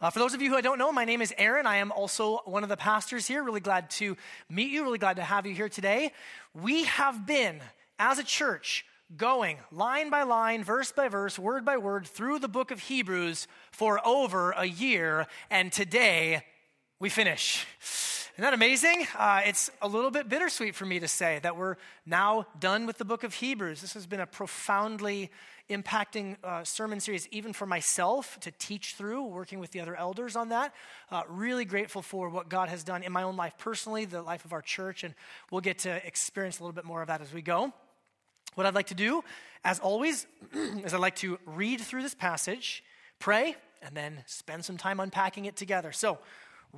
Uh, for those of you who I don't know, my name is Aaron. I am also one of the pastors here. Really glad to meet you. Really glad to have you here today. We have been, as a church, going line by line, verse by verse, word by word through the book of Hebrews for over a year, and today we finish. Isn't that amazing? Uh, it's a little bit bittersweet for me to say that we're now done with the book of Hebrews. This has been a profoundly impacting uh, sermon series, even for myself to teach through, working with the other elders on that. Uh, really grateful for what God has done in my own life personally, the life of our church, and we'll get to experience a little bit more of that as we go. What I'd like to do, as always, is I'd like to read through this passage, pray, and then spend some time unpacking it together. So,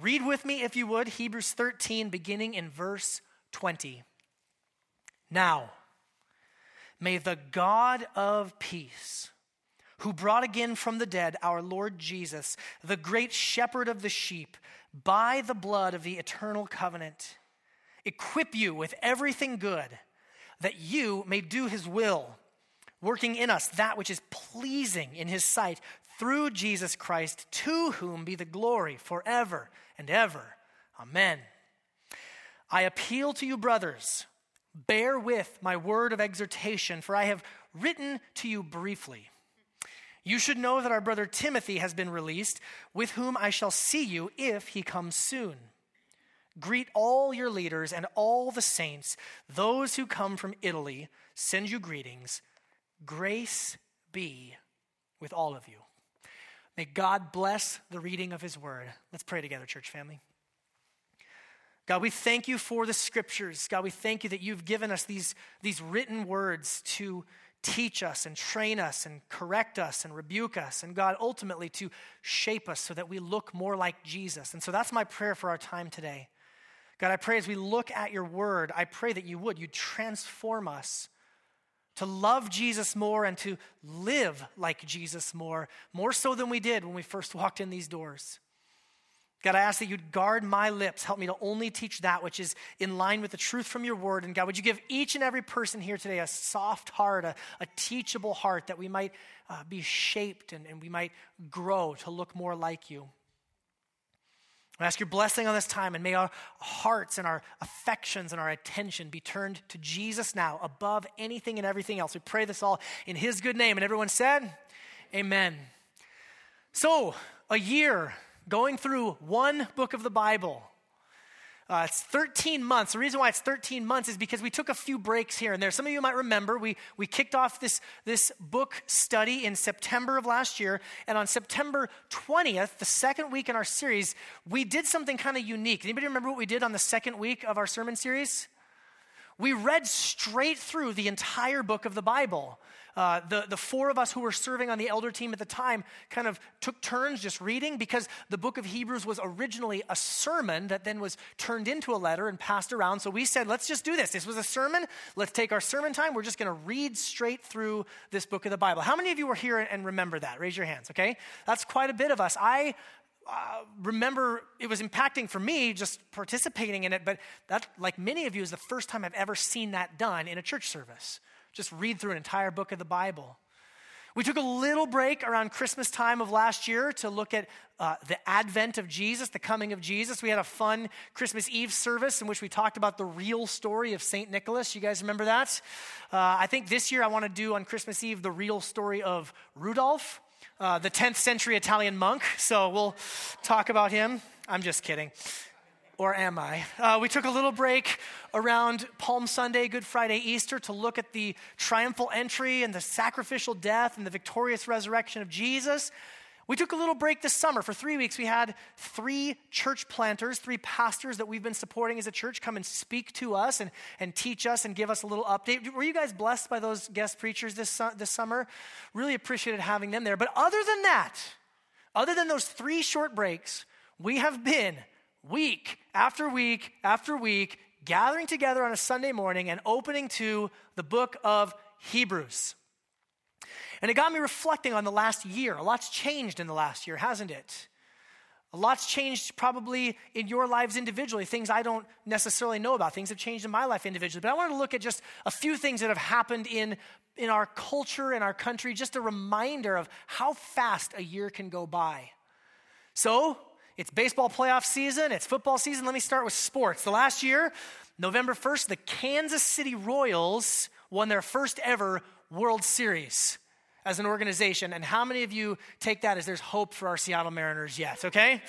read with me, if you would, Hebrews 13, beginning in verse 20. Now, May the God of peace, who brought again from the dead our Lord Jesus, the great shepherd of the sheep, by the blood of the eternal covenant, equip you with everything good, that you may do his will, working in us that which is pleasing in his sight, through Jesus Christ, to whom be the glory forever and ever. Amen. I appeal to you, brothers Bear with my word of exhortation, for I have written to you briefly. You should know that our brother Timothy has been released, with whom I shall see you if he comes soon. Greet all your leaders and all the saints. Those who come from Italy send you greetings. Grace be with all of you. May God bless the reading of his word. Let's pray together, church family. God, we thank you for the scriptures. God, we thank you that you've given us these, these written words to teach us and train us and correct us and rebuke us. And God, ultimately to shape us so that we look more like Jesus. And so that's my prayer for our time today. God, I pray as we look at your word, I pray that you would, you transform us to love Jesus more and to live like Jesus more, more so than we did when we first walked in these doors. God, I ask that you'd guard my lips. Help me to only teach that which is in line with the truth from your word. And God, would you give each and every person here today a soft heart, a, a teachable heart, that we might uh, be shaped and, and we might grow to look more like you. I ask your blessing on this time, and may our hearts and our affections and our attention be turned to Jesus now above anything and everything else. We pray this all in his good name. And everyone said, Amen. So, a year going through one book of the Bible. Uh, it's 13 months. The reason why it's 13 months is because we took a few breaks here and there. Some of you might remember we, we kicked off this, this book study in September of last year. And on September 20th, the second week in our series, we did something kind of unique. Anybody remember what we did on the second week of our sermon series? We read straight through the entire book of the Bible. Uh, the, the four of us who were serving on the elder team at the time kind of took turns just reading because the book of Hebrews was originally a sermon that then was turned into a letter and passed around. So we said, let's just do this. This was a sermon. Let's take our sermon time. We're just going to read straight through this book of the Bible. How many of you were here and remember that? Raise your hands, okay? That's quite a bit of us. I uh, remember it was impacting for me just participating in it, but that, like many of you, is the first time I've ever seen that done in a church service just read through an entire book of the Bible. We took a little break around Christmas time of last year to look at uh, the advent of Jesus, the coming of Jesus. We had a fun Christmas Eve service in which we talked about the real story of St. Nicholas. You guys remember that? Uh, I think this year I want to do on Christmas Eve the real story of Rudolph, uh, the 10th century Italian monk. So we'll talk about him. I'm just kidding or am I? Uh, we took a little break around Palm Sunday, Good Friday, Easter to look at the triumphal entry and the sacrificial death and the victorious resurrection of Jesus. We took a little break this summer. For three weeks, we had three church planters, three pastors that we've been supporting as a church come and speak to us and, and teach us and give us a little update. Were you guys blessed by those guest preachers this, this summer? Really appreciated having them there. But other than that, other than those three short breaks, we have been week after week after week, gathering together on a Sunday morning and opening to the book of Hebrews. And it got me reflecting on the last year. A lot's changed in the last year, hasn't it? A lot's changed probably in your lives individually, things I don't necessarily know about. Things have changed in my life individually. But I want to look at just a few things that have happened in, in our culture, in our country, just a reminder of how fast a year can go by. So, it's baseball playoff season, it's football season. Let me start with sports. The last year, November 1st, the Kansas City Royals won their first ever World Series as an organization. And how many of you take that as there's hope for our Seattle Mariners yet, okay?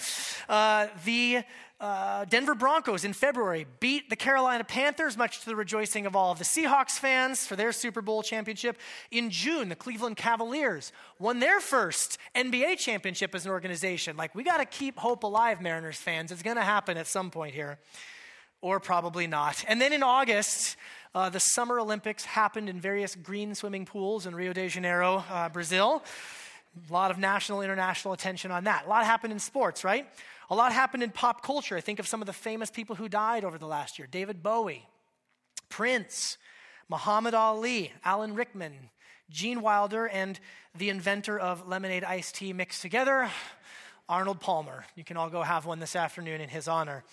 Uh, the uh, Denver Broncos in February beat the Carolina Panthers, much to the rejoicing of all of the Seahawks fans for their Super Bowl championship. In June, the Cleveland Cavaliers won their first NBA championship as an organization. Like, we got to keep hope alive, Mariners fans. It's going to happen at some point here, or probably not. And then in August, uh, the Summer Olympics happened in various green swimming pools in Rio de Janeiro, uh, Brazil. A lot of national, international attention on that. A lot happened in sports, right? A lot happened in pop culture. I think of some of the famous people who died over the last year David Bowie, Prince, Muhammad Ali, Alan Rickman, Gene Wilder, and the inventor of lemonade iced tea mixed together, Arnold Palmer. You can all go have one this afternoon in his honor.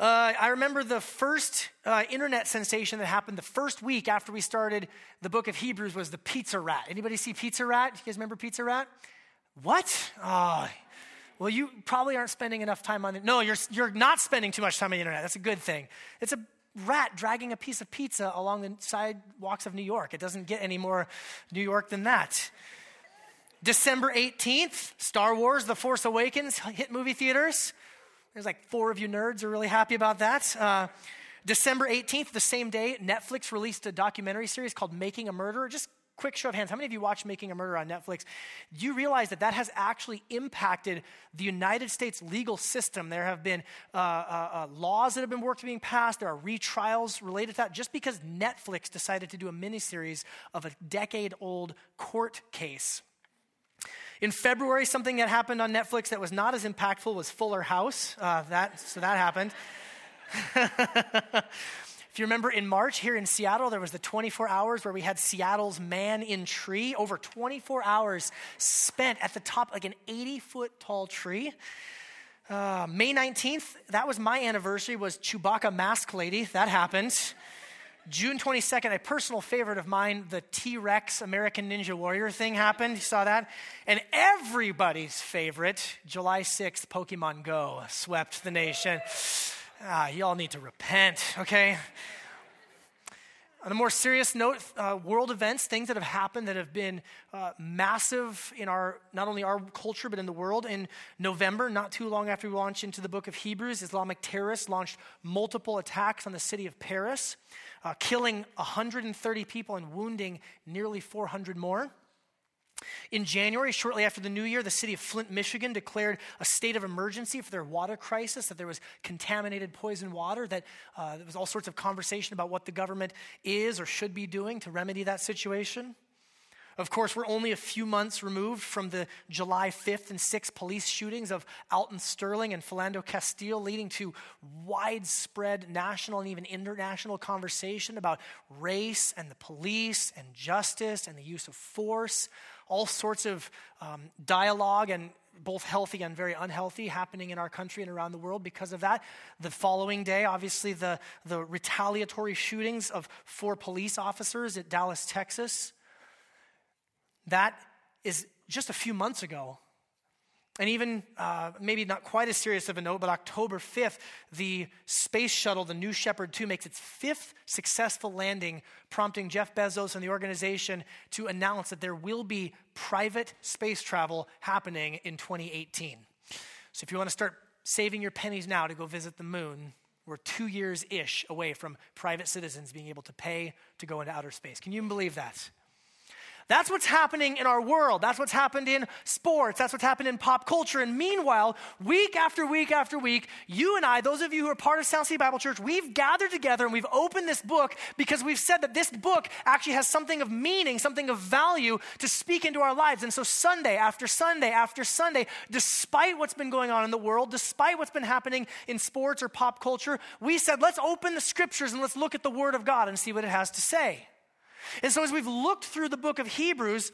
Uh, I remember the first uh, internet sensation that happened the first week after we started the book of Hebrews was the pizza rat. Anybody see Pizza Rat? You guys remember Pizza Rat? What? Oh, well, you probably aren't spending enough time on it. No, you're, you're not spending too much time on the internet. That's a good thing. It's a rat dragging a piece of pizza along the sidewalks of New York. It doesn't get any more New York than that. December 18th, Star Wars The Force Awakens hit movie theaters. There's like four of you nerds are really happy about that. Uh, December 18th, the same day, Netflix released a documentary series called Making a Murderer. Just quick show of hands, how many of you watch Making a Murder on Netflix? Do you realize that that has actually impacted the United States legal system? There have been uh, uh, uh, laws that have been worked being passed. There are retrials related to that. Just because Netflix decided to do a miniseries of a decade-old court case. In February, something that happened on Netflix that was not as impactful was Fuller House. Uh, that, so that happened. If you remember in March here in Seattle, there was the 24 hours where we had Seattle's Man in Tree. Over 24 hours spent at the top, like an 80 foot tall tree. Uh, May 19th, that was my anniversary, was Chewbacca Mask Lady. That happened. June 22nd, a personal favorite of mine, the T Rex American Ninja Warrior thing happened. You saw that? And everybody's favorite, July 6th, Pokemon Go swept the nation ah, y'all need to repent, okay? On a more serious note, uh, world events, things that have happened that have been uh, massive in our, not only our culture, but in the world. In November, not too long after we launched into the book of Hebrews, Islamic terrorists launched multiple attacks on the city of Paris, uh, killing 130 people and wounding nearly 400 more. In January, shortly after the new year, the city of Flint, Michigan declared a state of emergency for their water crisis, that there was contaminated poison water, that uh, there was all sorts of conversation about what the government is or should be doing to remedy that situation. Of course, we're only a few months removed from the July 5th and 6th police shootings of Alton Sterling and Philando Castile, leading to widespread national and even international conversation about race and the police and justice and the use of force all sorts of um, dialogue and both healthy and very unhealthy happening in our country and around the world because of that. The following day, obviously, the, the retaliatory shootings of four police officers at Dallas, Texas. That is just a few months ago. And even uh, maybe not quite as serious of a note, but October 5th, the space shuttle, the New Shepard 2, makes its fifth successful landing, prompting Jeff Bezos and the organization to announce that there will be private space travel happening in 2018. So if you want to start saving your pennies now to go visit the moon, we're two years ish away from private citizens being able to pay to go into outer space. Can you believe that? That's what's happening in our world. That's what's happened in sports. That's what's happened in pop culture. And meanwhile, week after week after week, you and I, those of you who are part of Sound City Bible Church, we've gathered together and we've opened this book because we've said that this book actually has something of meaning, something of value to speak into our lives. And so, Sunday after Sunday after Sunday, despite what's been going on in the world, despite what's been happening in sports or pop culture, we said, let's open the scriptures and let's look at the Word of God and see what it has to say. And so, as we've looked through the book of Hebrews,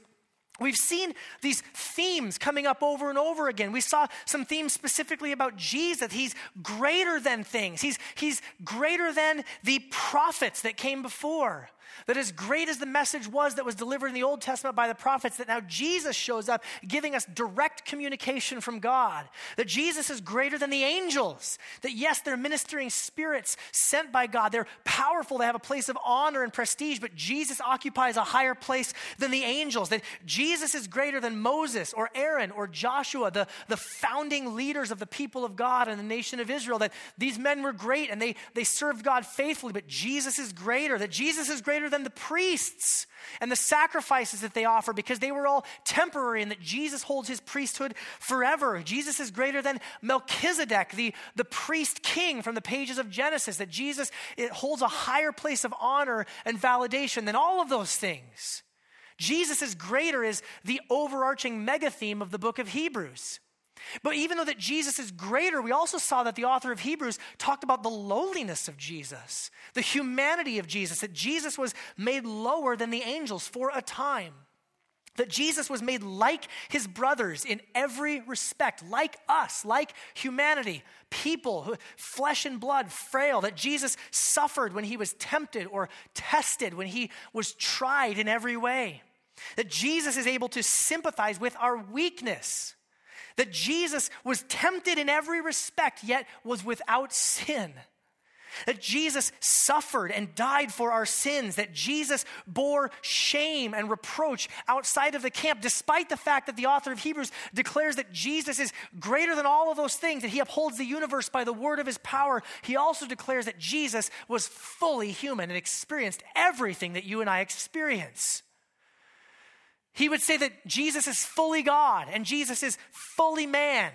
We've seen these themes coming up over and over again. We saw some themes specifically about Jesus. He's greater than things, he's, he's greater than the prophets that came before. That as great as the message was that was delivered in the Old Testament by the prophets, that now Jesus shows up giving us direct communication from God. That Jesus is greater than the angels. That yes, they're ministering spirits sent by God. They're powerful, they have a place of honor and prestige, but Jesus occupies a higher place than the angels. That Jesus is greater than Moses or Aaron or Joshua, the, the founding leaders of the people of God and the nation of Israel. That these men were great and they, they served God faithfully, but Jesus is greater. That Jesus is greater than the priests and the sacrifices that they offer because they were all temporary and that Jesus holds his priesthood forever. Jesus is greater than Melchizedek, the, the priest king from the pages of Genesis, that Jesus it holds a higher place of honor and validation than all of those things. Jesus is greater is the overarching mega theme of the book of Hebrews. But even though that Jesus is greater, we also saw that the author of Hebrews talked about the lowliness of Jesus, the humanity of Jesus, that Jesus was made lower than the angels for a time. That Jesus was made like his brothers in every respect, like us, like humanity, people, flesh and blood, frail. That Jesus suffered when he was tempted or tested, when he was tried in every way. That Jesus is able to sympathize with our weakness that Jesus was tempted in every respect, yet was without sin. That Jesus suffered and died for our sins, that Jesus bore shame and reproach outside of the camp, despite the fact that the author of Hebrews declares that Jesus is greater than all of those things, that he upholds the universe by the word of his power. He also declares that Jesus was fully human and experienced everything that you and I experience. He would say that Jesus is fully God and Jesus is fully man.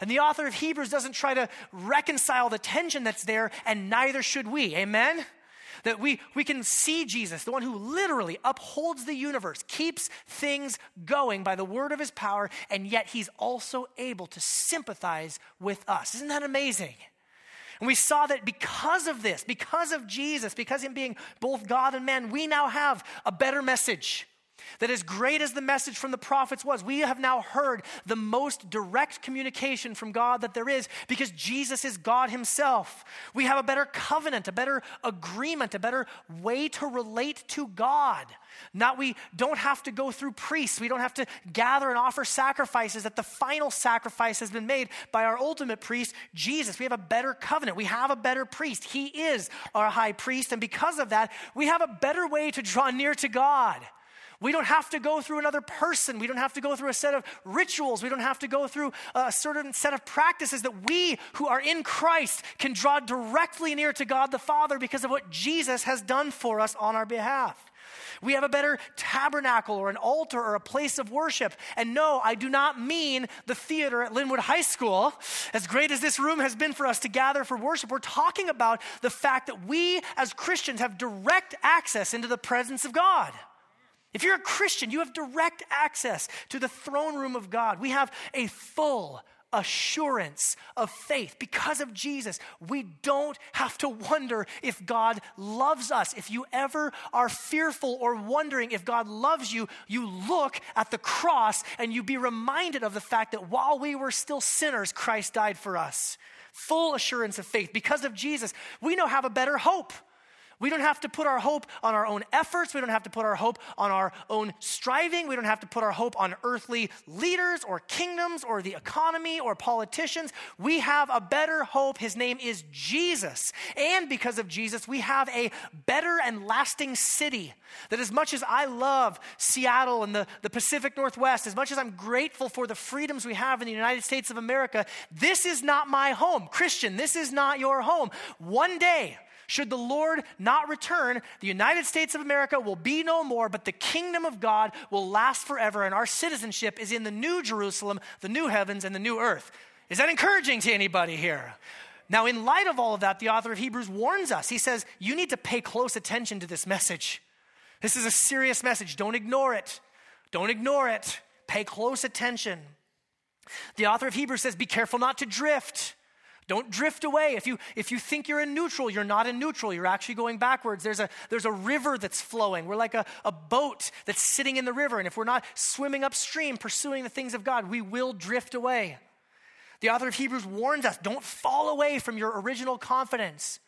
And the author of Hebrews doesn't try to reconcile the tension that's there, and neither should we. Amen? That we, we can see Jesus, the one who literally upholds the universe, keeps things going by the word of his power, and yet he's also able to sympathize with us. Isn't that amazing? And we saw that because of this, because of Jesus, because him being both God and man, we now have a better message. That as great as the message from the prophets was, we have now heard the most direct communication from God that there is because Jesus is God Himself. We have a better covenant, a better agreement, a better way to relate to God. Not we don't have to go through priests. We don't have to gather and offer sacrifices. That the final sacrifice has been made by our ultimate priest, Jesus. We have a better covenant. We have a better priest. He is our high priest. And because of that, we have a better way to draw near to God. We don't have to go through another person. We don't have to go through a set of rituals. We don't have to go through a certain set of practices that we who are in Christ can draw directly near to God the Father because of what Jesus has done for us on our behalf. We have a better tabernacle or an altar or a place of worship. And no, I do not mean the theater at Lynnwood High School. As great as this room has been for us to gather for worship, we're talking about the fact that we as Christians have direct access into the presence of God. If you're a Christian, you have direct access to the throne room of God. We have a full assurance of faith because of Jesus. We don't have to wonder if God loves us. If you ever are fearful or wondering if God loves you, you look at the cross and you be reminded of the fact that while we were still sinners, Christ died for us. Full assurance of faith. Because of Jesus, we now have a better hope. We don't have to put our hope on our own efforts. We don't have to put our hope on our own striving. We don't have to put our hope on earthly leaders or kingdoms or the economy or politicians. We have a better hope. His name is Jesus. And because of Jesus, we have a better and lasting city. That as much as I love Seattle and the, the Pacific Northwest, as much as I'm grateful for the freedoms we have in the United States of America, this is not my home. Christian, this is not your home. One day, should the Lord not return, the United States of America will be no more, but the kingdom of God will last forever, and our citizenship is in the new Jerusalem, the new heavens, and the new earth. Is that encouraging to anybody here? Now, in light of all of that, the author of Hebrews warns us. He says, You need to pay close attention to this message. This is a serious message. Don't ignore it. Don't ignore it. Pay close attention. The author of Hebrews says, Be careful not to drift. Don't drift away. If you, if you think you're in neutral, you're not in neutral. You're actually going backwards. There's a, there's a river that's flowing. We're like a, a boat that's sitting in the river. And if we're not swimming upstream, pursuing the things of God, we will drift away. The author of Hebrews warns us don't fall away from your original confidence.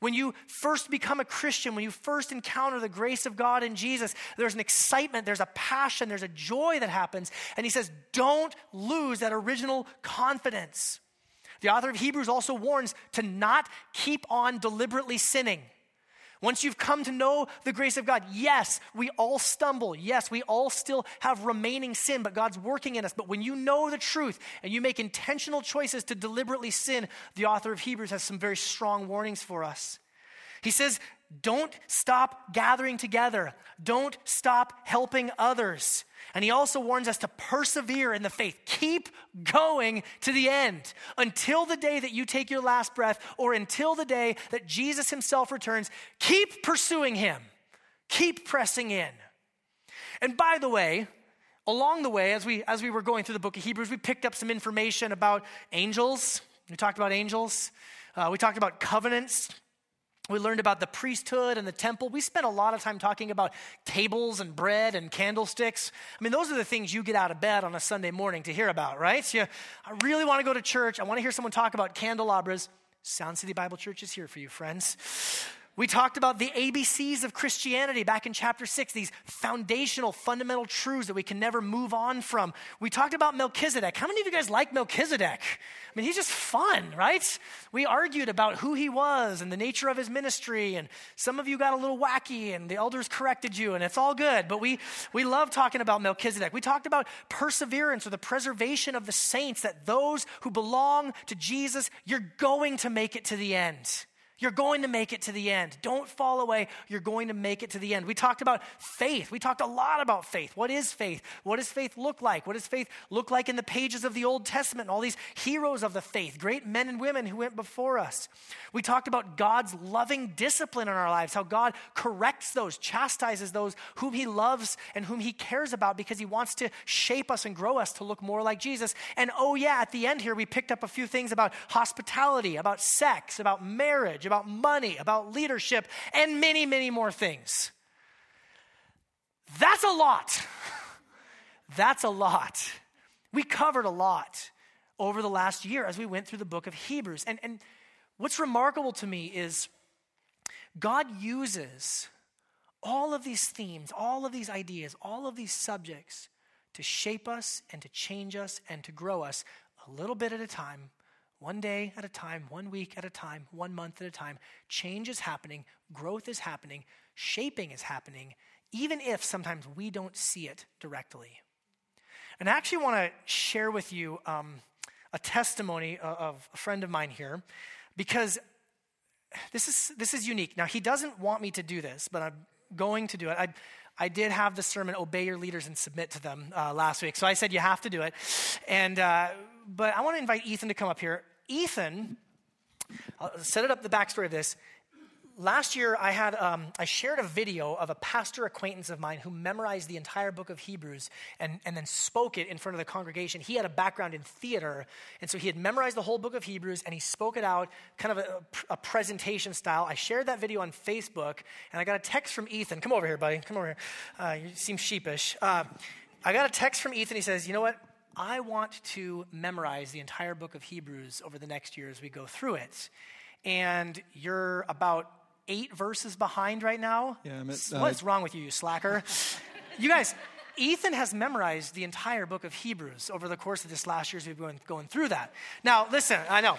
When you first become a Christian, when you first encounter the grace of God in Jesus, there's an excitement, there's a passion, there's a joy that happens. And he says, don't lose that original confidence. The author of Hebrews also warns to not keep on deliberately sinning. Once you've come to know the grace of God, yes, we all stumble. Yes, we all still have remaining sin, but God's working in us. But when you know the truth and you make intentional choices to deliberately sin, the author of Hebrews has some very strong warnings for us. He says, don't stop gathering together. Don't stop helping others. And he also warns us to persevere in the faith. Keep going to the end until the day that you take your last breath or until the day that Jesus himself returns. Keep pursuing him. Keep pressing in. And by the way, along the way, as we, as we were going through the book of Hebrews, we picked up some information about angels. We talked about angels. Uh, we talked about covenants. We learned about the priesthood and the temple. We spent a lot of time talking about tables and bread and candlesticks. I mean, those are the things you get out of bed on a Sunday morning to hear about, right? So I really want to go to church. I want to hear someone talk about candelabras. Sound City Bible Church is here for you, friends. We talked about the ABCs of Christianity back in chapter 6, these foundational, fundamental truths that we can never move on from. We talked about Melchizedek. How many of you guys like Melchizedek? I mean, he's just fun, right? We argued about who he was and the nature of his ministry, and some of you got a little wacky, and the elders corrected you, and it's all good. But we, we love talking about Melchizedek. We talked about perseverance or the preservation of the saints, that those who belong to Jesus, you're going to make it to the end. You're going to make it to the end. Don't fall away. You're going to make it to the end. We talked about faith. We talked a lot about faith. What is faith? What does faith look like? What does faith look like in the pages of the Old Testament all these heroes of the faith, great men and women who went before us? We talked about God's loving discipline in our lives, how God corrects those, chastises those whom He loves and whom He cares about because He wants to shape us and grow us to look more like Jesus. And oh, yeah, at the end here, we picked up a few things about hospitality, about sex, about marriage about money, about leadership, and many, many more things. That's a lot. That's a lot. We covered a lot over the last year as we went through the book of Hebrews. And, and what's remarkable to me is God uses all of these themes, all of these ideas, all of these subjects to shape us and to change us and to grow us a little bit at a time one day at a time, one week at a time, one month at a time. Change is happening, growth is happening, shaping is happening, even if sometimes we don't see it directly. And I actually want to share with you um, a testimony of a friend of mine here because this is, this is unique. Now, he doesn't want me to do this, but I'm going to do it. I, I did have the sermon, Obey Your Leaders and Submit to Them, uh, last week. So I said, You have to do it. And, uh, but I want to invite Ethan to come up here. Ethan, I'll set it up the backstory of this. Last year, I had um, I shared a video of a pastor acquaintance of mine who memorized the entire book of Hebrews and, and then spoke it in front of the congregation. He had a background in theater, and so he had memorized the whole book of Hebrews and he spoke it out, kind of a, a presentation style. I shared that video on Facebook, and I got a text from Ethan. Come over here, buddy. Come over here. Uh, you seem sheepish. Uh, I got a text from Ethan. He says, "You know what? I want to memorize the entire book of Hebrews over the next year as we go through it. And you're about eight verses behind right now. Yeah, I'm at, uh, What's wrong with you, you slacker? you guys, Ethan has memorized the entire book of Hebrews over the course of this last year as we've been going through that. Now, listen, I know.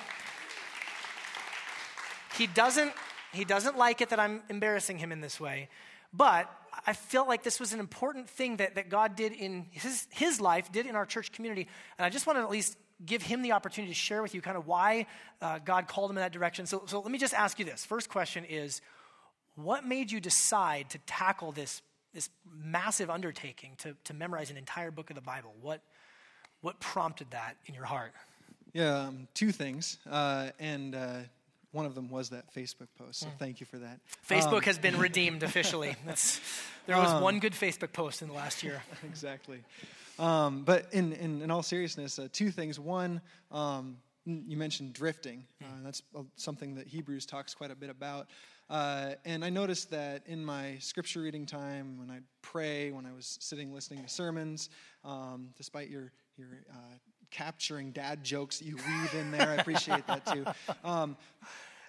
He doesn't, he doesn't like it that I'm embarrassing him in this way, but I felt like this was an important thing that, that God did in his, his life, did in our church community. And I just want to at least give him the opportunity to share with you kind of why uh, God called him in that direction. So, so let me just ask you this. First question is what made you decide to tackle this, this massive undertaking to, to memorize an entire book of the Bible? What, what prompted that in your heart? Yeah, um, two things. Uh, and uh, one of them was that Facebook post, so mm. thank you for that. Facebook um, has been redeemed officially. That's, there was um, one good Facebook post in the last year. exactly. Um, but in, in, in, all seriousness, uh, two things. One, um, you mentioned drifting. Uh, mm. that's something that Hebrews talks quite a bit about. Uh, and I noticed that in my scripture reading time, when I pray, when I was sitting listening to sermons, um, despite your your uh, capturing dad jokes that you weave in there. I appreciate that too. Um,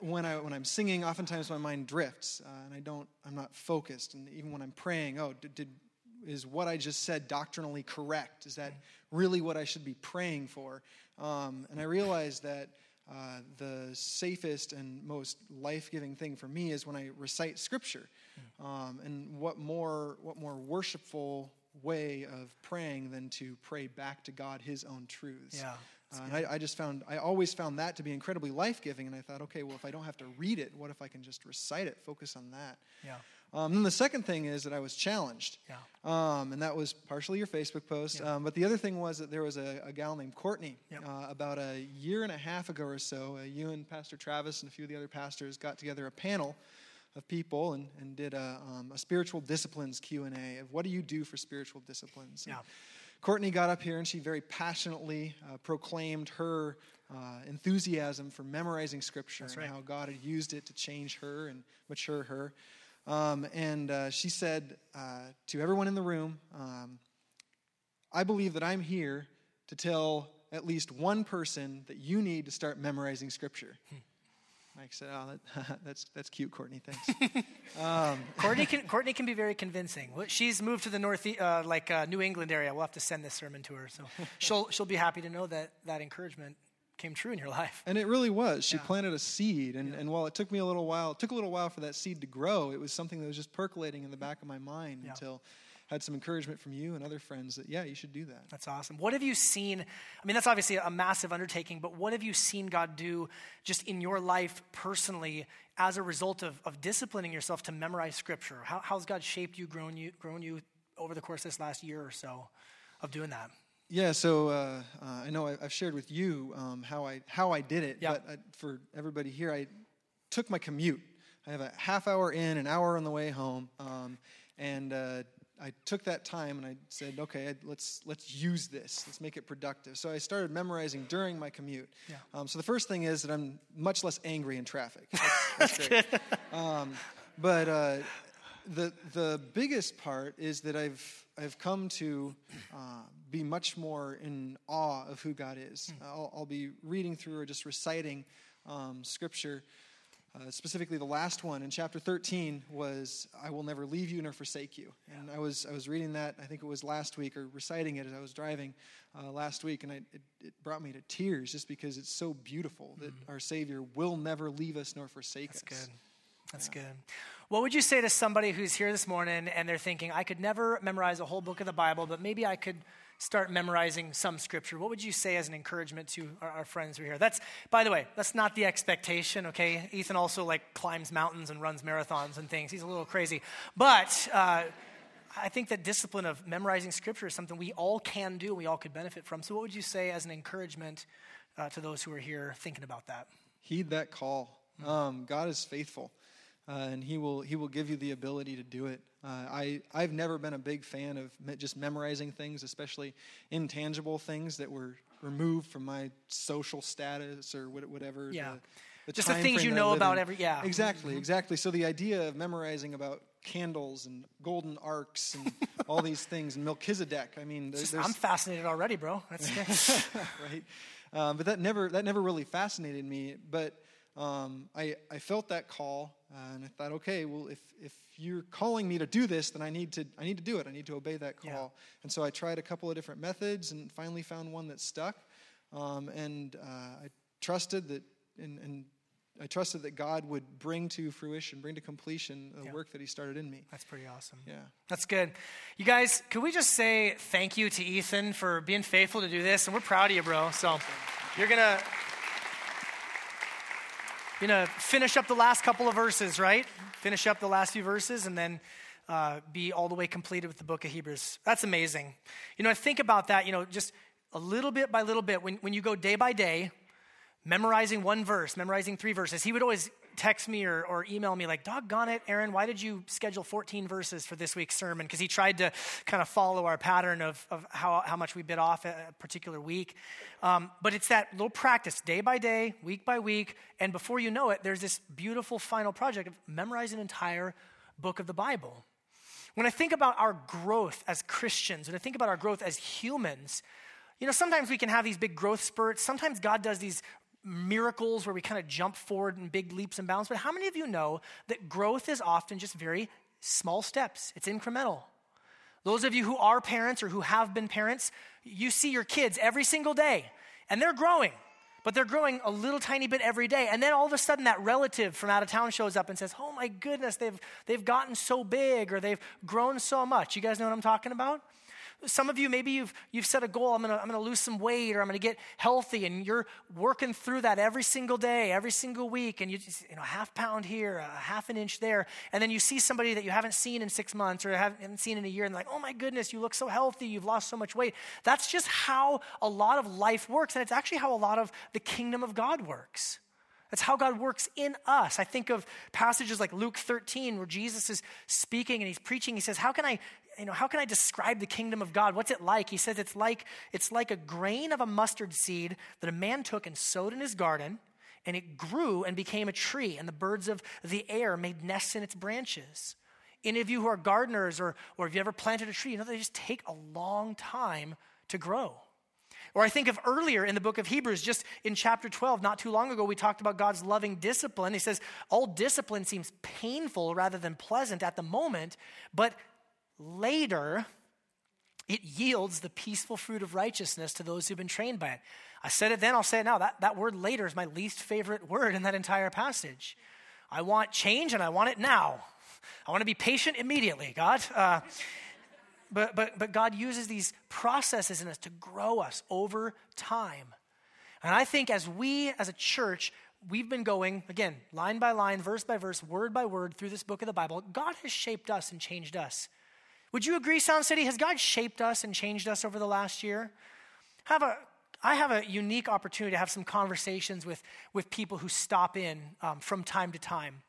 when I when I'm singing, oftentimes my mind drifts uh, and I don't I'm not focused. And even when I'm praying, oh, did, did is what I just said doctrinally correct? Is that really what I should be praying for? Um, and I realized that uh, the safest and most life-giving thing for me is when I recite Scripture. Um, and what more what more worshipful way of praying than to pray back to God His own truths? Yeah. Uh, and I, I, just found, I always found that to be incredibly life giving. And I thought, okay, well, if I don't have to read it, what if I can just recite it, focus on that? Yeah. Um, then the second thing is that I was challenged. Yeah. Um, and that was partially your Facebook post. Yeah. Um, but the other thing was that there was a, a gal named Courtney Yep. uh, about a year and a half ago or so. Uh, you and Pastor Travis and a few of the other pastors got together a panel of people and, and did a, um, a spiritual disciplines Q&A of what do you do for spiritual disciplines. And Yeah. Courtney got up here and she very passionately uh, proclaimed her uh, enthusiasm for memorizing scripture That's and right. how God had used it to change her and mature her. Um, and uh, she said uh, to everyone in the room, um, I believe that I'm here to tell at least one person that you need to start memorizing scripture. Mike said, "Oh, that, that's that's cute, Courtney. Thanks." Courtney can, Courtney can be very convincing. Well, She's moved to the north, uh, like uh, New England area. We'll have to send this sermon to her, so she'll she'll be happy to know that that encouragement came true in your life. And it really was. She Yeah. planted a seed, and, and while it took me a little while, it took a little while for that seed to grow. It was something that was just percolating in the back of my mind Yeah. until had some encouragement from you and other friends that yeah, you should do that. That's awesome. What have you seen? I mean, that's obviously a massive undertaking, but what have you seen God do just in your life personally as a result of, of disciplining yourself to memorize Scripture? How, how's God shaped you, grown you, grown you over the course of this last year or so of doing that? Yeah, so uh, uh, I know I, I've shared with you um, how I how I did it, but I, for everybody here, I took my commute. I have a half hour in, an hour on the way home, um, and uh, I took that time and I said, okay, let's let's use this. Let's make it productive. So I started memorizing during my commute. Yeah. Um, so the first thing is that I'm much less angry in traffic. That's, that's great. Um, but uh, the the biggest part is that I've I've come to uh, be much more in awe of who God is. I'll, I'll be reading through or just reciting um, scripture. Uh, specifically, the last one in chapter 13 was "I will never leave you nor forsake you," and I was I was reading that. I think it was last week or reciting it as I was driving uh, last week, and I, it, it brought me to tears just because it's so beautiful that our Savior will never leave us nor forsake us. That's us. good. That's good. What would you say to somebody who's here this morning and they're thinking, I could never memorize a whole book of the Bible, but maybe I could start memorizing some scripture? What would you say as an encouragement to our, our friends who are here? That's, by the way, that's not the expectation, okay? Ethan also like climbs mountains and runs marathons and things. He's a little crazy. But uh, I think that discipline of memorizing scripture is something we all can do, we all could benefit from. So, what would you say as an encouragement uh, to those who are here thinking about that? heed that call. Um, God is faithful, uh, and He will He will give you the ability to do it. Uh, I I've never been a big fan of me- just memorizing things, especially intangible things that were removed from my social status or what- whatever. Yeah. the, the Just the things you know about in. every- yeah. Exactly, exactly. So the idea of memorizing about candles and golden arcs and all these things and Melchizedek. I mean, there's, there's I'm fascinated already, bro. That's right? Um, but that never that never really fascinated me. But um, I I felt that call, uh, and I thought, okay, well, if if you're calling me to do this, then I need to I need to do it. I need to obey that call. Yeah. And so I tried a couple of different methods, and finally found one that stuck. Um, and uh, I trusted that, and, and I trusted that God would bring to fruition, bring to completion the Yeah. work that He started in me. That's pretty awesome. Yeah. That's good. You guys, could we just say thank you to Ethan for being faithful to do this? And we're proud of you, bro. So you're going to. Going to finish up the last couple of verses, right? Finish up the last few verses and then uh, be all the way completed with the book of Hebrews. That's amazing. You know, I think about that, you know, just a little bit by little bit. When, when you go day by day, memorizing one verse, memorizing three verses. He would always text me or, or email me, like, doggone it, Aaron, why did you schedule 14 verses for this week's sermon? Because he tried to kind of follow our pattern of, of how, how much we bit off a, particular week. Um, but it's that little practice, day by day, week by week. And before you know it, there's this beautiful final project of memorize an entire book of the Bible. When I think about our growth as Christians, when I think about our growth as humans, you know, sometimes we can have these big growth spurts. Sometimes God does these miracles where we kind of jump forward in big leaps and bounds. But how many of you know that growth is often just very small steps? It's incremental. Those of you who are parents or who have been parents, you see your kids every single day and they're growing, but they're growing a little tiny bit every day. And then all of a sudden, that relative from out of town shows up and says, Oh my goodness, they've, they've gotten so big or they've grown so much. You guys know what I'm talking about? Some of you, maybe you've, you've set a goal, I'm gonna, I'm gonna lose some weight or I'm gonna get healthy, and you're working through that every single day, every single week, and you just, you know, half pound here, a half an inch there, and then you see somebody that you haven't seen in six months or haven't seen in a year, and like, oh my goodness, you look so healthy, you've lost so much weight. That's just how a lot of life works, and it's actually how a lot of the kingdom of God works. That's how God works in us. I think of passages like Luke 13 where Jesus is speaking and he's preaching. He says, How can I you know, how can I describe the kingdom of God? What's it like? He says it's like it's like a grain of a mustard seed that a man took and sowed in his garden, and it grew and became a tree, and the birds of the air made nests in its branches. Any of you who are gardeners or, or have you ever planted a tree, you know they just take a long time to grow. Or I think of earlier in the book of Hebrews, just in chapter 12, not too long ago, we talked about God's loving discipline. He says, All discipline seems painful rather than pleasant at the moment, but later, it yields the peaceful fruit of righteousness to those who've been trained by it. I said it then, I'll say it now. That, that word later is my least favorite word in that entire passage. I want change and I want it now. I want to be patient immediately, God. Uh, but, but, but God uses these processes in us to grow us over time. And I think as we, as a church, we've been going, again, line by line, verse by verse, word by word through this book of the Bible, God has shaped us and changed us. Would you agree, Sound City? Has God shaped us and changed us over the last year? Have a, I have a unique opportunity to have some conversations with, with people who stop in um, from time to time.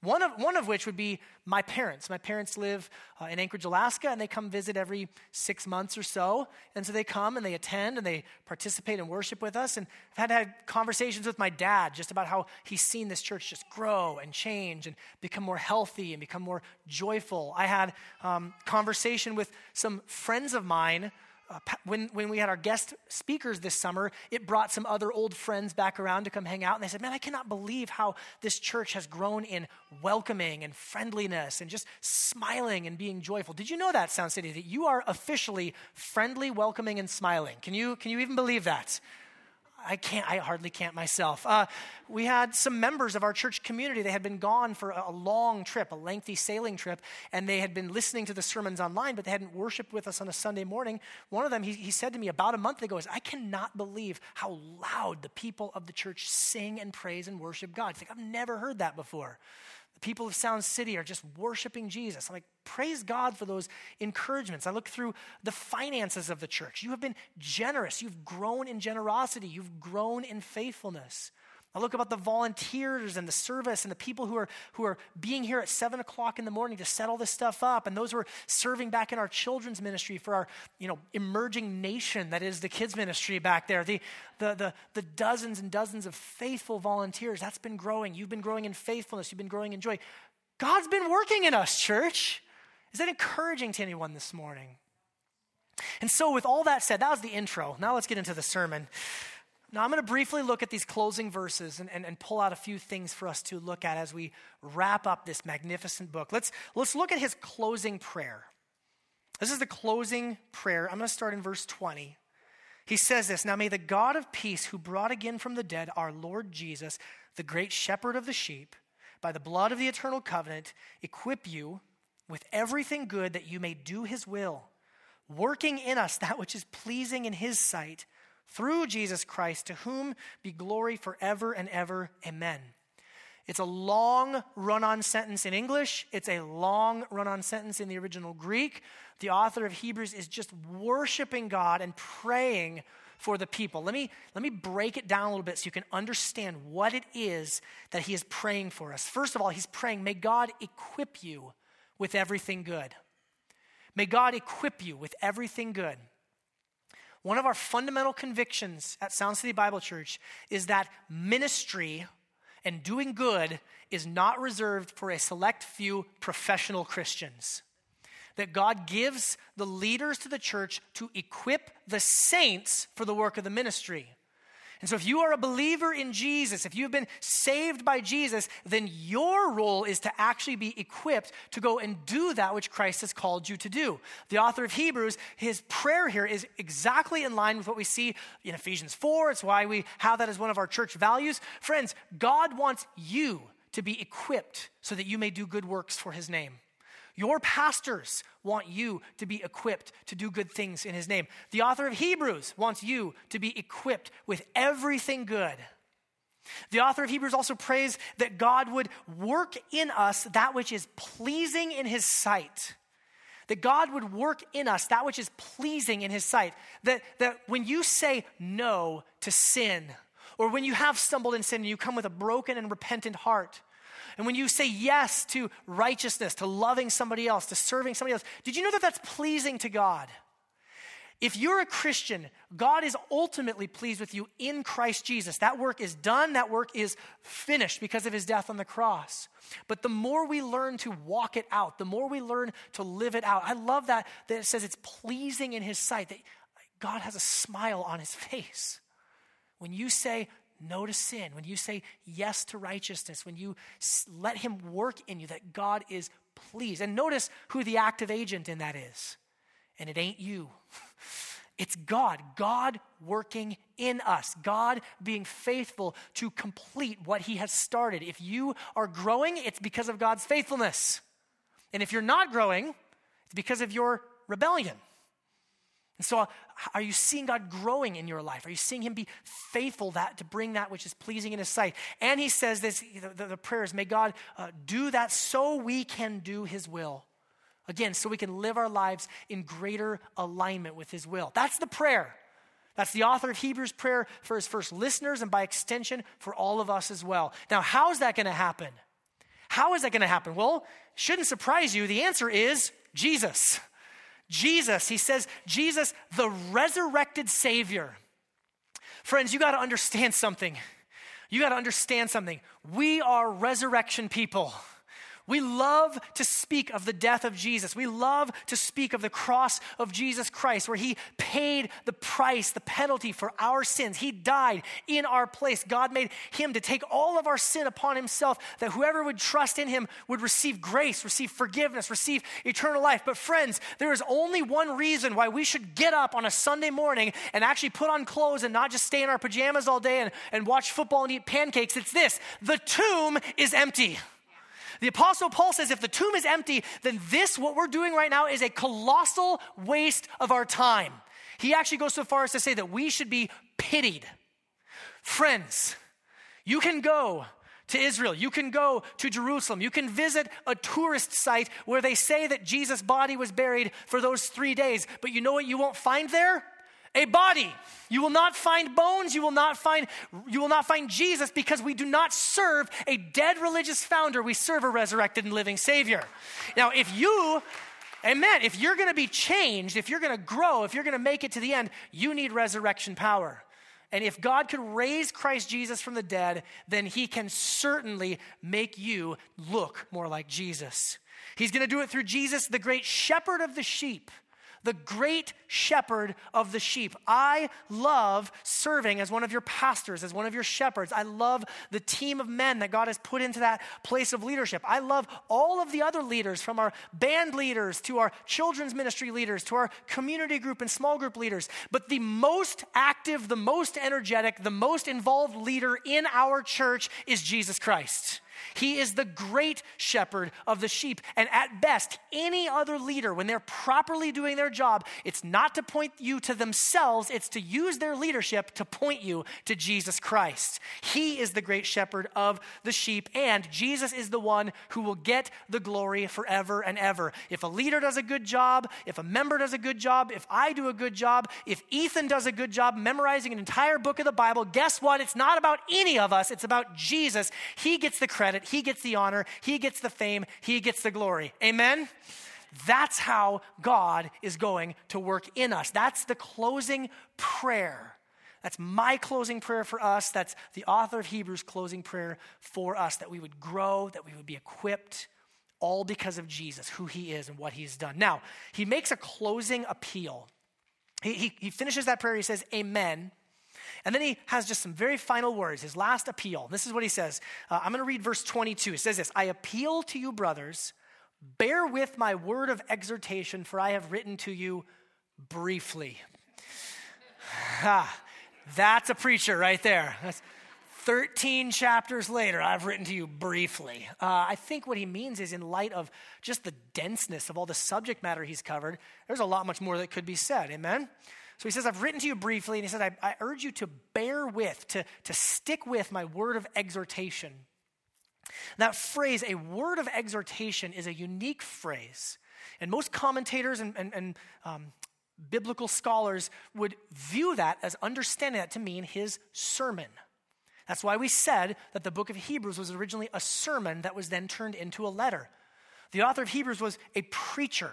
One of, one of which would be my parents. My parents live uh, in Anchorage, Alaska, and they come visit every six months or so. And so they come and they attend and they participate and worship with us. And I've had, had conversations with my dad just about how he's seen this church just grow and change and become more healthy and become more joyful. I had um, conversation with some friends of mine uh, when, when we had our guest speakers this summer, it brought some other old friends back around to come hang out. And they said, Man, I cannot believe how this church has grown in welcoming and friendliness and just smiling and being joyful. Did you know that, Sound City, that you are officially friendly, welcoming, and smiling? Can you, can you even believe that? I can't, I hardly can't myself. Uh, we had some members of our church community. They had been gone for a long trip, a lengthy sailing trip, and they had been listening to the sermons online, but they hadn't worshiped with us on a Sunday morning. One of them, he, he said to me about a month ago, is, I cannot believe how loud the people of the church sing and praise and worship God. It's like, I've never heard that before. The people of Sound City are just worshiping Jesus. I'm like, praise God for those encouragements. I look through the finances of the church. You have been generous. You've grown in generosity. You've grown in faithfulness. I look about the volunteers and the service and the people who are, who are being here at 7 o'clock in the morning to set all this stuff up, and those who are serving back in our children's ministry for our you know, emerging nation that is the kids' ministry back there. The, the, the, the dozens and dozens of faithful volunteers, that's been growing. You've been growing in faithfulness, you've been growing in joy. God's been working in us, church. Is that encouraging to anyone this morning? And so, with all that said, that was the intro. Now let's get into the sermon. Now, I'm going to briefly look at these closing verses and, and, and, pull out a few things for us to look at as we wrap up this magnificent book. Let's, let's look at his closing prayer. This is the closing prayer. I'm going to start in verse 20. He says this Now may the God of peace, who brought again from the dead our Lord Jesus, the great shepherd of the sheep, by the blood of the eternal covenant, equip you with everything good that you may do his will, working in us that which is pleasing in his sight through Jesus Christ, to whom be glory forever and ever. Amen. It's a long run on sentence in English. It's a long run on sentence in the original Greek. The author of Hebrews is just worshiping God and praying for the people. Let me, let me break it down a little bit so you can understand what it is that he is praying for us. First of all, he's praying, may God equip you with everything good. May God equip you with everything good. One of our fundamental convictions at Sound City Bible Church is that ministry and doing good is not reserved for a select few professional Christians. That God gives the leaders to the church to equip the saints for the work of the ministry. And so, if you are a believer in Jesus, if you've been saved by Jesus, then your role is to actually be equipped to go and do that which Christ has called you to do. The author of Hebrews, his prayer here is exactly in line with what we see in Ephesians 4. It's why we have that as one of our church values. Friends, God wants you to be equipped so that you may do good works for his name. Your pastors want you to be equipped to do good things in his name. The author of Hebrews wants you to be equipped with everything good. The author of Hebrews also prays that God would work in us that which is pleasing in his sight. That God would work in us that which is pleasing in his sight. That, that when you say no to sin, or when you have stumbled in sin and you come with a broken and repentant heart, and when you say yes to righteousness, to loving somebody else, to serving somebody else, did you know that that's pleasing to God? If you're a Christian, God is ultimately pleased with you in Christ Jesus. That work is done, that work is finished because of his death on the cross. But the more we learn to walk it out, the more we learn to live it out. I love that, that it says it's pleasing in his sight, that God has a smile on his face. When you say, no to sin, when you say yes to righteousness, when you let Him work in you, that God is pleased. And notice who the active agent in that is. And it ain't you. It's God, God working in us, God being faithful to complete what He has started. If you are growing, it's because of God's faithfulness. And if you're not growing, it's because of your rebellion. And so, are you seeing God growing in your life? Are you seeing Him be faithful that to bring that which is pleasing in His sight? And He says this: the, the prayers, may God uh, do that so we can do His will. Again, so we can live our lives in greater alignment with His will. That's the prayer. That's the author of Hebrews' prayer for his first listeners and by extension for all of us as well. Now, how is that going to happen? How is that going to happen? Well, shouldn't surprise you. The answer is Jesus. Jesus, he says, Jesus, the resurrected Savior. Friends, you got to understand something. You got to understand something. We are resurrection people. We love to speak of the death of Jesus. We love to speak of the cross of Jesus Christ, where He paid the price, the penalty for our sins. He died in our place. God made Him to take all of our sin upon Himself, that whoever would trust in Him would receive grace, receive forgiveness, receive eternal life. But, friends, there is only one reason why we should get up on a Sunday morning and actually put on clothes and not just stay in our pajamas all day and, and watch football and eat pancakes. It's this the tomb is empty. The Apostle Paul says if the tomb is empty, then this, what we're doing right now, is a colossal waste of our time. He actually goes so far as to say that we should be pitied. Friends, you can go to Israel. You can go to Jerusalem. You can visit a tourist site where they say that Jesus' body was buried for those three days. But you know what you won't find there? A body. You will not find bones, you will not find you will not find Jesus because we do not serve a dead religious founder, we serve a resurrected and living savior. Now, if you Amen. If you're going to be changed, if you're going to grow, if you're going to make it to the end, you need resurrection power. And if God could raise Christ Jesus from the dead, then he can certainly make you look more like Jesus. He's going to do it through Jesus, the great shepherd of the sheep the great shepherd of the sheep. I love serving as one of your pastors, as one of your shepherds. I love the team of men that God has put into that place of leadership. I love all of the other leaders, from our band leaders to our children's ministry leaders to our community group and small group leaders. But the most active, the most energetic, the most involved leader in our church is Jesus Christ. He is the great shepherd of the sheep. And at best, any other leader, when they're properly doing their job, it's not to point you to themselves, it's to use their leadership to point you to Jesus Christ. He is the great shepherd of the sheep, and Jesus is the one who will get the glory forever and ever. If a leader does a good job, if a member does a good job, if I do a good job, if Ethan does a good job memorizing an entire book of the Bible, guess what? It's not about any of us, it's about Jesus. He gets the credit credit, he gets the honor, he gets the fame, he gets the glory. Amen? That's how God is going to work in us. That's the closing prayer. That's my closing prayer for us. That's the author of Hebrews' closing prayer for us that we would grow, that we would be equipped, all because of Jesus, who he is and what he's done. Now, he makes a closing appeal. He, he, he finishes that prayer, he says, Amen. And then he has just some very final words, his last appeal. This is what he says. Uh, I'm going to read verse 22. It says this I appeal to you, brothers, bear with my word of exhortation, for I have written to you briefly. ah, that's a preacher right there. That's 13 chapters later, I've written to you briefly. Uh, I think what he means is, in light of just the denseness of all the subject matter he's covered, there's a lot much more that could be said. Amen? So he says, I've written to you briefly, and he says, I, I urge you to bear with, to, to stick with my word of exhortation. That phrase, a word of exhortation, is a unique phrase. And most commentators and, and, and um, biblical scholars would view that as understanding that to mean his sermon. That's why we said that the book of Hebrews was originally a sermon that was then turned into a letter. The author of Hebrews was a preacher,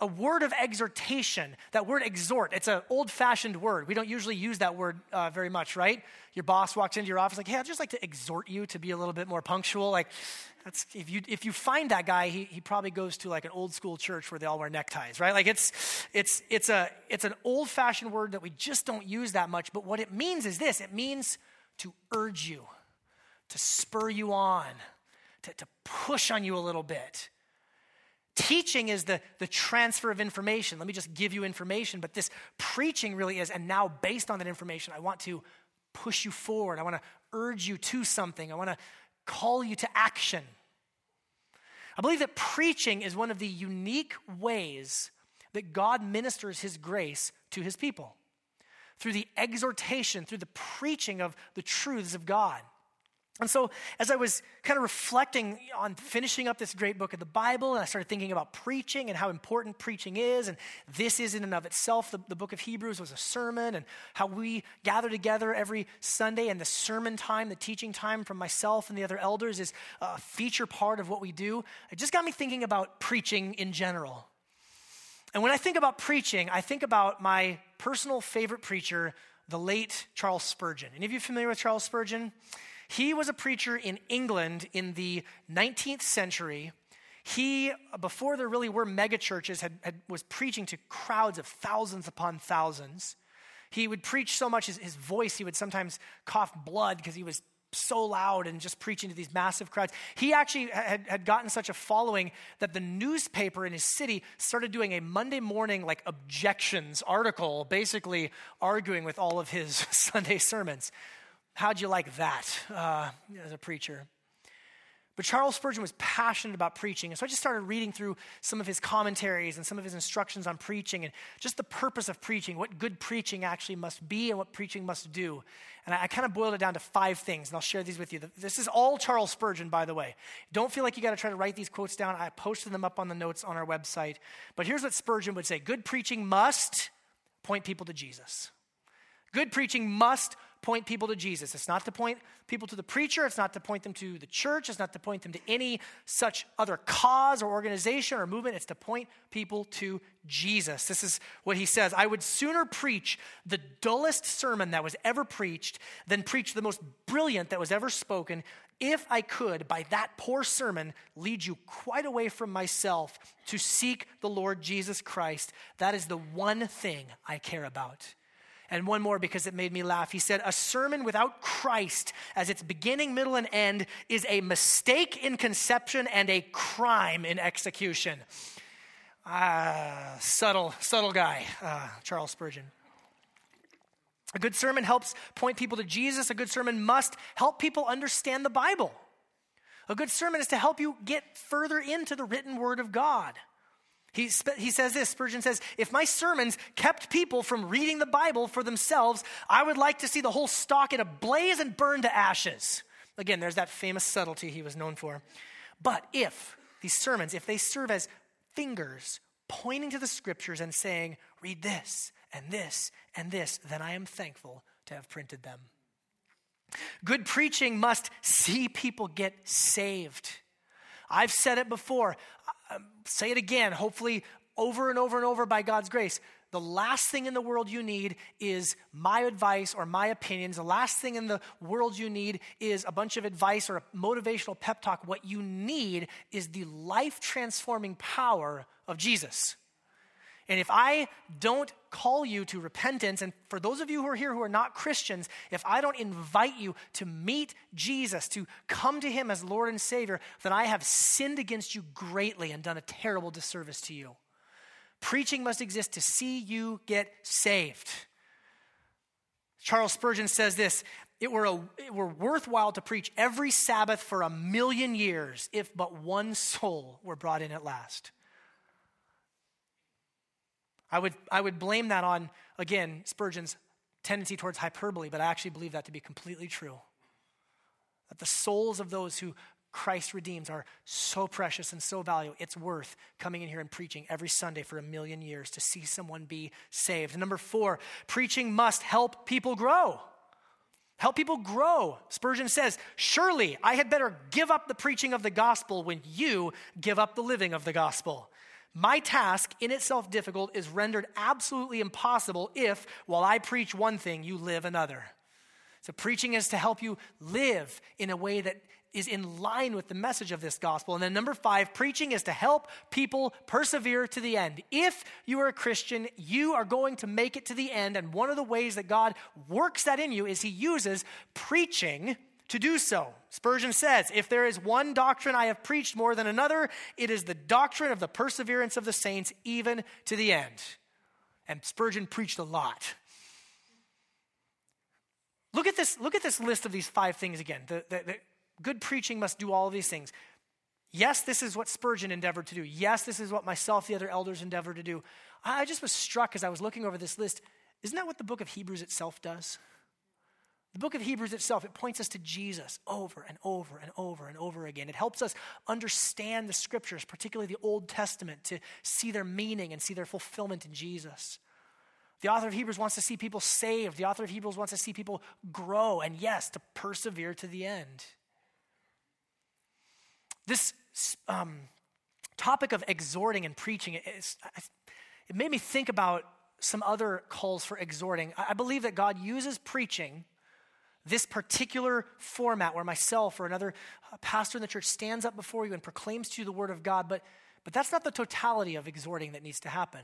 a word of exhortation. That word exhort, it's an old fashioned word. We don't usually use that word uh, very much, right? Your boss walks into your office like, hey, I'd just like to exhort you to be a little bit more punctual. Like, that's, if, you, if you find that guy, he, he probably goes to like an old school church where they all wear neckties, right? Like, it's, it's, it's, a, it's an old fashioned word that we just don't use that much. But what it means is this it means to urge you, to spur you on, to, to push on you a little bit. Teaching is the, the transfer of information. Let me just give you information, but this preaching really is, and now based on that information, I want to push you forward. I want to urge you to something. I want to call you to action. I believe that preaching is one of the unique ways that God ministers his grace to his people through the exhortation, through the preaching of the truths of God. And so, as I was kind of reflecting on finishing up this great book of the Bible, and I started thinking about preaching and how important preaching is, and this is in and of itself, the, the book of Hebrews was a sermon, and how we gather together every Sunday, and the sermon time, the teaching time from myself and the other elders is a feature part of what we do. It just got me thinking about preaching in general. And when I think about preaching, I think about my personal favorite preacher, the late Charles Spurgeon. Any of you familiar with Charles Spurgeon? He was a preacher in England in the 19th century. He, before there really were megachurches, had, had, was preaching to crowds of thousands upon thousands. He would preach so much, his, his voice, he would sometimes cough blood because he was so loud and just preaching to these massive crowds. He actually had, had gotten such a following that the newspaper in his city started doing a Monday morning, like, objections article, basically arguing with all of his Sunday sermons. How'd you like that uh, as a preacher? But Charles Spurgeon was passionate about preaching. And so I just started reading through some of his commentaries and some of his instructions on preaching and just the purpose of preaching, what good preaching actually must be and what preaching must do. And I, I kind of boiled it down to five things, and I'll share these with you. This is all Charles Spurgeon, by the way. Don't feel like you got to try to write these quotes down. I posted them up on the notes on our website. But here's what Spurgeon would say Good preaching must point people to Jesus. Good preaching must point people to Jesus. It's not to point people to the preacher. It's not to point them to the church. It's not to point them to any such other cause or organization or movement. It's to point people to Jesus. This is what he says I would sooner preach the dullest sermon that was ever preached than preach the most brilliant that was ever spoken if I could, by that poor sermon, lead you quite away from myself to seek the Lord Jesus Christ. That is the one thing I care about. And one more because it made me laugh. He said, A sermon without Christ as its beginning, middle, and end is a mistake in conception and a crime in execution. Ah, subtle, subtle guy, uh, Charles Spurgeon. A good sermon helps point people to Jesus. A good sermon must help people understand the Bible. A good sermon is to help you get further into the written word of God. He, he says this Spurgeon says, If my sermons kept people from reading the Bible for themselves, I would like to see the whole stock in a blaze and burn to ashes. Again, there's that famous subtlety he was known for. But if these sermons, if they serve as fingers pointing to the scriptures and saying, read this and this and this, then I am thankful to have printed them. Good preaching must see people get saved. I've said it before. Um, say it again, hopefully over and over and over by God's grace. The last thing in the world you need is my advice or my opinions. The last thing in the world you need is a bunch of advice or a motivational pep talk. What you need is the life transforming power of Jesus. And if I don't call you to repentance, and for those of you who are here who are not Christians, if I don't invite you to meet Jesus, to come to him as Lord and Savior, then I have sinned against you greatly and done a terrible disservice to you. Preaching must exist to see you get saved. Charles Spurgeon says this it were, a, it were worthwhile to preach every Sabbath for a million years if but one soul were brought in at last. I would, I would blame that on, again, Spurgeon's tendency towards hyperbole, but I actually believe that to be completely true. That the souls of those who Christ redeems are so precious and so valuable. It's worth coming in here and preaching every Sunday for a million years to see someone be saved. Number four, preaching must help people grow. Help people grow. Spurgeon says, Surely I had better give up the preaching of the gospel when you give up the living of the gospel. My task, in itself difficult, is rendered absolutely impossible if, while I preach one thing, you live another. So, preaching is to help you live in a way that is in line with the message of this gospel. And then, number five, preaching is to help people persevere to the end. If you are a Christian, you are going to make it to the end. And one of the ways that God works that in you is He uses preaching to do so. Spurgeon says, If there is one doctrine I have preached more than another, it is the doctrine of the perseverance of the saints, even to the end. And Spurgeon preached a lot. Look at this, look at this list of these five things again. The, the, the good preaching must do all of these things. Yes, this is what Spurgeon endeavored to do. Yes, this is what myself, the other elders, endeavored to do. I just was struck as I was looking over this list. Isn't that what the book of Hebrews itself does? The book of Hebrews itself, it points us to Jesus over and over and over and over again. It helps us understand the scriptures, particularly the Old Testament, to see their meaning and see their fulfillment in Jesus. The author of Hebrews wants to see people saved. The author of Hebrews wants to see people grow, and yes, to persevere to the end. This um, topic of exhorting and preaching, it made me think about some other calls for exhorting. I believe that God uses preaching this particular format where myself or another uh, pastor in the church stands up before you and proclaims to you the word of God, but, but that's not the totality of exhorting that needs to happen.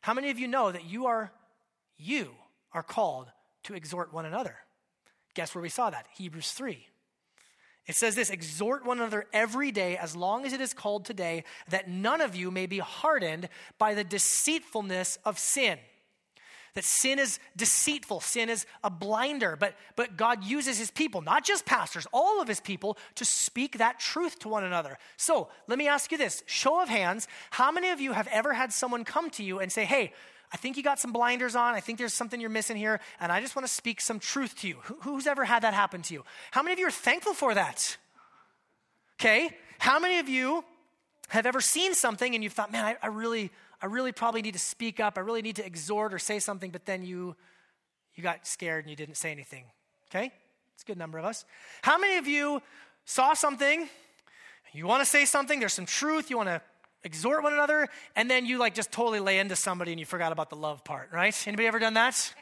How many of you know that you are you are called to exhort one another? Guess where we saw that? Hebrews 3. It says this exhort one another every day as long as it is called today, that none of you may be hardened by the deceitfulness of sin. That sin is deceitful, sin is a blinder, but, but God uses his people, not just pastors, all of his people, to speak that truth to one another. So let me ask you this show of hands, how many of you have ever had someone come to you and say, Hey, I think you got some blinders on. I think there's something you're missing here, and I just want to speak some truth to you. Who's ever had that happen to you? How many of you are thankful for that? Okay. How many of you have ever seen something and you thought, man, I, I really, I really probably need to speak up. I really need to exhort or say something, but then you, you got scared and you didn't say anything. Okay? It's a good number of us. How many of you saw something, you want to say something, there's some truth, you want to exhort one another, and then you like just totally lay into somebody and you forgot about the love part, right? Anybody ever done that?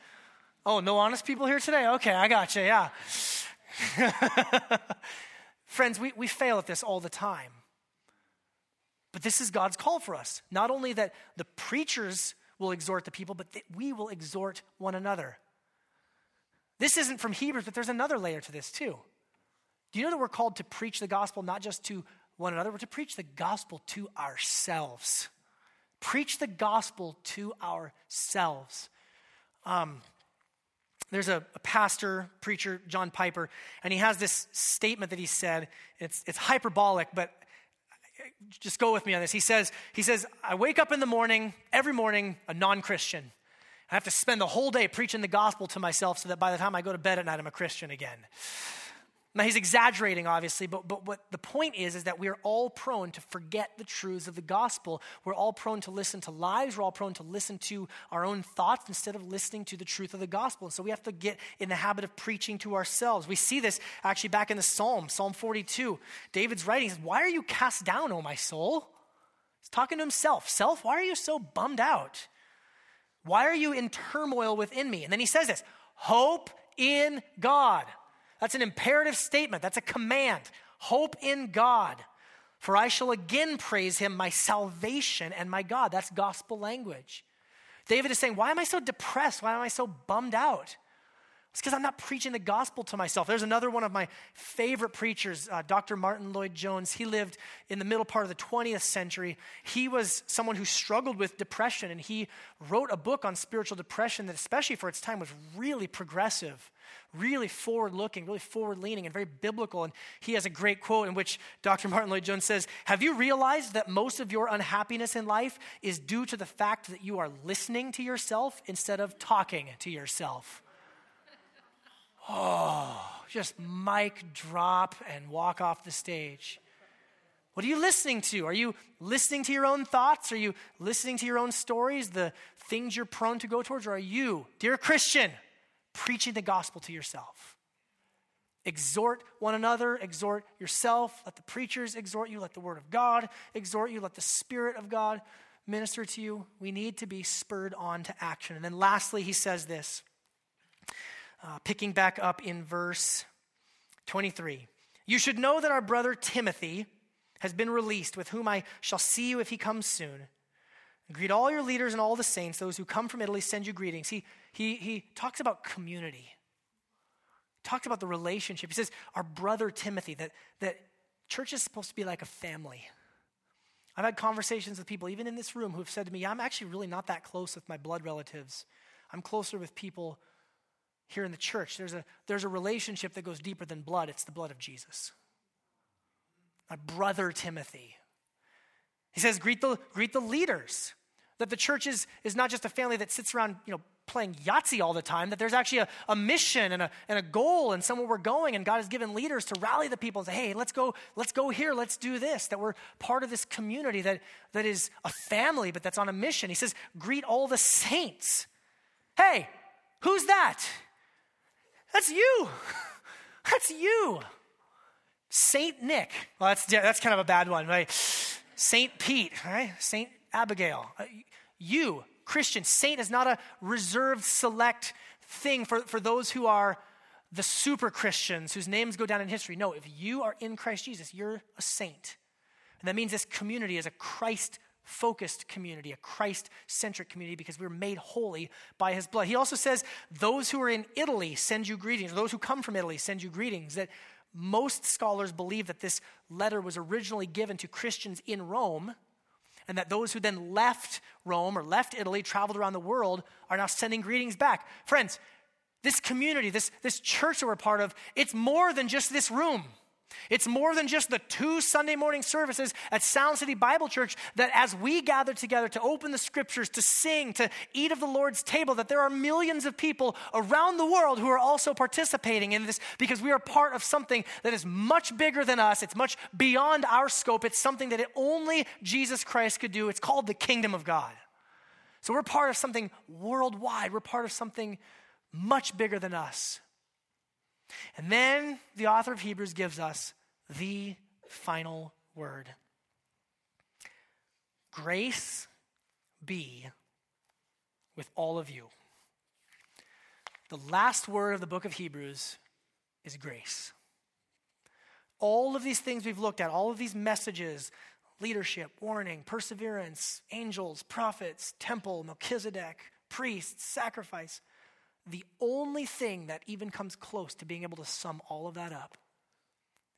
Oh, no honest people here today? Okay, I got you, yeah. Friends, we, we fail at this all the time. But this is God's call for us. Not only that the preachers will exhort the people, but that we will exhort one another. This isn't from Hebrews, but there's another layer to this too. Do you know that we're called to preach the gospel not just to one another, we're to preach the gospel to ourselves. Preach the gospel to ourselves. Um, there's a, a, pastor, preacher, John Piper, and he has this statement that he said. It's, it's hyperbolic, but just go with me on this. He says, he says, I wake up in the morning, every morning, a non-Christian. I have to spend the whole day preaching the gospel to myself so that by the time I go to bed at night, I'm a Christian again. Now, he's exaggerating, obviously, but, but what the point is, is that we are all prone to forget the truths of the gospel. We're all prone to listen to lies. We're all prone to listen to our own thoughts instead of listening to the truth of the gospel. And so we have to get in the habit of preaching to ourselves. We see this actually back in the Psalm, Psalm 42. David's writing, says, Why are you cast down, O my soul? He's talking to himself. Self, why are you so bummed out? Why are you in turmoil within me? And then he says this Hope in God. That's an imperative statement, that's a command. Hope in God. For I shall again praise him, my salvation and my God. That's gospel language. David is saying, Why am I so depressed? Why am I so bummed out? It's because I'm not preaching the gospel to myself. There's another one of my favorite preachers, uh, Dr. Martyn Lloyd-Jones. He lived in the middle part of the 20th century. He was someone who struggled with depression, and he wrote a book on spiritual depression that, especially for its time, was really progressive, really forward looking, really forward leaning, and very biblical. And he has a great quote in which Dr. Martyn Lloyd-Jones says, Have you realized that most of your unhappiness in life is due to the fact that you are listening to yourself instead of talking to yourself? Oh, just mic drop and walk off the stage. What are you listening to? Are you listening to your own thoughts? Are you listening to your own stories, the things you're prone to go towards? Or are you, dear Christian, preaching the gospel to yourself? Exhort one another, exhort yourself. Let the preachers exhort you. Let the word of God exhort you. Let the Spirit of God minister to you. We need to be spurred on to action. And then lastly, he says this uh, picking back up in verse 23. You should know that our brother Timothy has been released, with whom I shall see you if he comes soon. Greet all your leaders and all the saints. Those who come from Italy send you greetings. He, he, he talks about community. Talks about the relationship. He says, Our brother Timothy, that, that church is supposed to be like a family. I've had conversations with people, even in this room, who have said to me, I'm actually really not that close with my blood relatives. I'm closer with people here in the church. There's a, there's a relationship that goes deeper than blood, it's the blood of Jesus. My brother Timothy. He says, greet the, greet the leaders. That the church is, is not just a family that sits around, you know, playing Yahtzee all the time, that there's actually a, a mission and a, and a goal and somewhere we're going, and God has given leaders to rally the people and say, hey, let's go, let's go here, let's do this, that we're part of this community that, that is a family, but that's on a mission. He says, greet all the saints. Hey, who's that? That's you. That's you. Saint Nick. Well, that's, that's kind of a bad one, right? Saint Pete, right? Saint Abigail. Uh, You, Christian. Saint is not a reserved, select thing for, for those who are the super Christians whose names go down in history. No, if you are in Christ Jesus, you're a saint. And that means this community is a Christ focused community, a Christ centric community, because we're made holy by his blood. He also says, Those who are in Italy send you greetings, those who come from Italy send you greetings. That most scholars believe that this letter was originally given to Christians in Rome, and that those who then left Rome or left Italy, traveled around the world, are now sending greetings back. Friends, this community, this, this church that we're part of, it's more than just this room. It's more than just the two Sunday morning services at Sound City Bible Church that as we gather together to open the scriptures, to sing, to eat of the Lord's table, that there are millions of people around the world who are also participating in this because we are part of something that is much bigger than us. It's much beyond our scope. It's something that only Jesus Christ could do. It's called the kingdom of God. So we're part of something worldwide. We're part of something much bigger than us. And then the author of Hebrews gives us the final word Grace be with all of you. The last word of the book of Hebrews is grace. All of these things we've looked at, all of these messages leadership, warning, perseverance, angels, prophets, temple, Melchizedek, priests, sacrifice the only thing that even comes close to being able to sum all of that up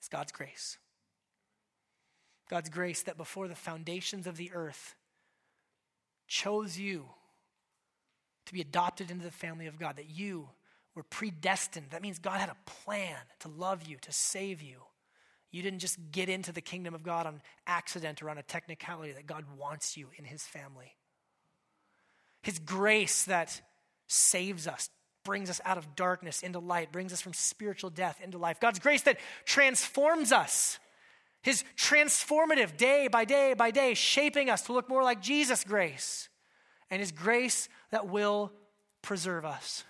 is God's grace. God's grace that before the foundations of the earth chose you to be adopted into the family of God, that you were predestined. That means God had a plan to love you, to save you. You didn't just get into the kingdom of God on accident or on a technicality, that God wants you in his family. His grace that saves us, brings us out of darkness into light, brings us from spiritual death into life. God's grace that transforms us. His transformative day by day by day, shaping us to look more like Jesus' grace. And His grace that will preserve us.